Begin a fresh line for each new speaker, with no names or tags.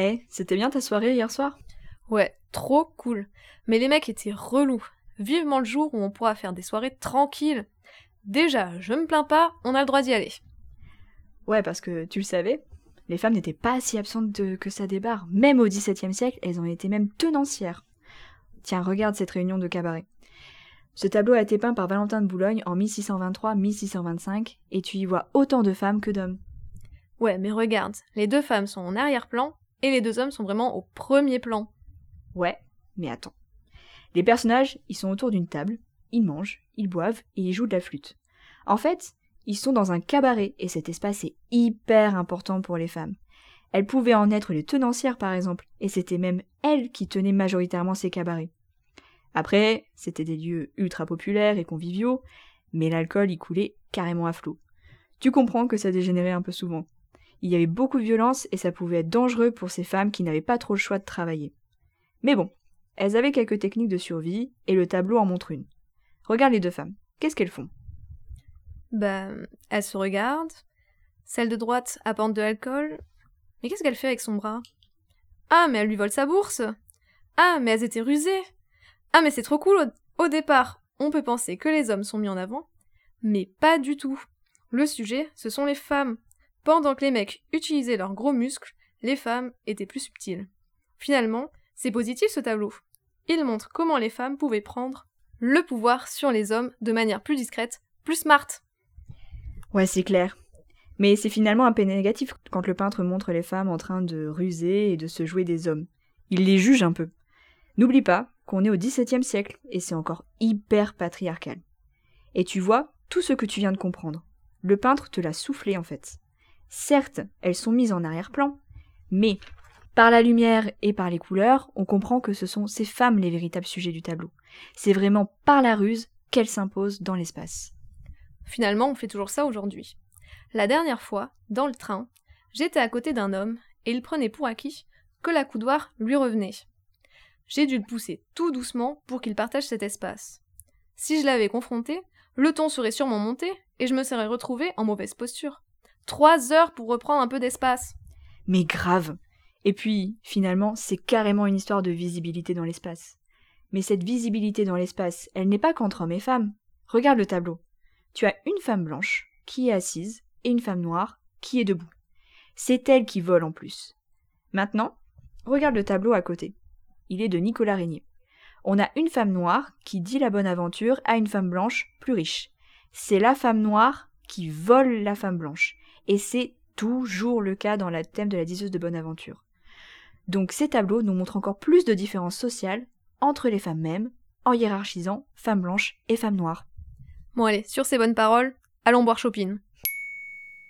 Eh, c'était bien ta soirée hier soir?
Ouais, trop cool. Mais les mecs étaient relous. Vivement le jour où on pourra faire des soirées tranquilles. Déjà, je me plains pas, on a le droit d'y aller.
Ouais, parce que tu le savais, les femmes n'étaient pas si absentes de- que ça des bars. Même au XVIIe siècle, elles en étaient même tenancières. Tiens, regarde cette réunion de cabaret. Ce tableau a été peint par Valentin de Boulogne en 1623-1625, et tu y vois autant de femmes que d'hommes.
Ouais, mais regarde, les deux femmes sont en arrière-plan et les deux hommes sont vraiment au premier plan.
Ouais, mais attends. Les personnages, ils sont autour d'une table, ils mangent, ils boivent et ils jouent de la flûte. En fait, ils sont dans un cabaret et cet espace est hyper important pour les femmes. Elles pouvaient en être les tenancières par exemple, et c'était même elles qui tenaient majoritairement ces cabarets. Après, c'était des lieux ultra populaires et conviviaux, mais l'alcool y coulait carrément à flot. Tu comprends que ça dégénérait un peu souvent. Il y avait beaucoup de violence et ça pouvait être dangereux pour ces femmes qui n'avaient pas trop le choix de travailler. Mais bon, elles avaient quelques techniques de survie et le tableau en montre une. Regarde les deux femmes. Qu'est-ce qu'elles font?
Bah, elle se regarde. Celle de droite apporte de l'alcool. Mais qu'est-ce qu'elle fait avec son bras? Ah, mais elle lui vole sa bourse Ah, mais elles étaient rusées Ah, mais c'est trop cool au, au départ On peut penser que les hommes sont mis en avant, mais pas du tout. Le sujet, ce sont les femmes. Pendant que les mecs utilisaient leurs gros muscles, les femmes étaient plus subtiles. Finalement, c'est positif ce tableau. Il montre comment les femmes pouvaient prendre le pouvoir sur les hommes de manière plus discrète, plus smart.
Ouais, c'est clair. Mais c'est finalement un peu négatif quand le peintre montre les femmes en train de ruser et de se jouer des hommes. Il les juge un peu. N'oublie pas qu'on est au XVIIe siècle et c'est encore hyper patriarcal. Et tu vois tout ce que tu viens de comprendre. Le peintre te l'a soufflé en fait. Certes, elles sont mises en arrière-plan, mais par la lumière et par les couleurs, on comprend que ce sont ces femmes les véritables sujets du tableau. C'est vraiment par la ruse qu'elles s'imposent dans l'espace.
Finalement, on fait toujours ça aujourd'hui. La dernière fois, dans le train, j'étais à côté d'un homme et il prenait pour acquis que la coudoir lui revenait. J'ai dû le pousser tout doucement pour qu'il partage cet espace. Si je l'avais confronté, le ton serait sûrement monté et je me serais retrouvée en mauvaise posture. Trois heures pour reprendre un peu d'espace.
Mais grave. Et puis, finalement, c'est carrément une histoire de visibilité dans l'espace. Mais cette visibilité dans l'espace, elle n'est pas qu'entre hommes et femmes. Regarde le tableau. Tu as une femme blanche qui est assise et une femme noire qui est debout. C'est elle qui vole en plus. Maintenant, regarde le tableau à côté. Il est de Nicolas Régnier. On a une femme noire qui dit la bonne aventure à une femme blanche plus riche. C'est la femme noire qui vole la femme blanche. Et c'est toujours le cas dans le thème de la diseuse de bonne aventure. Donc ces tableaux nous montrent encore plus de différences sociales entre les femmes mêmes, en hiérarchisant femmes blanches et femmes noires.
Bon allez, sur ces bonnes paroles, allons boire Chopin.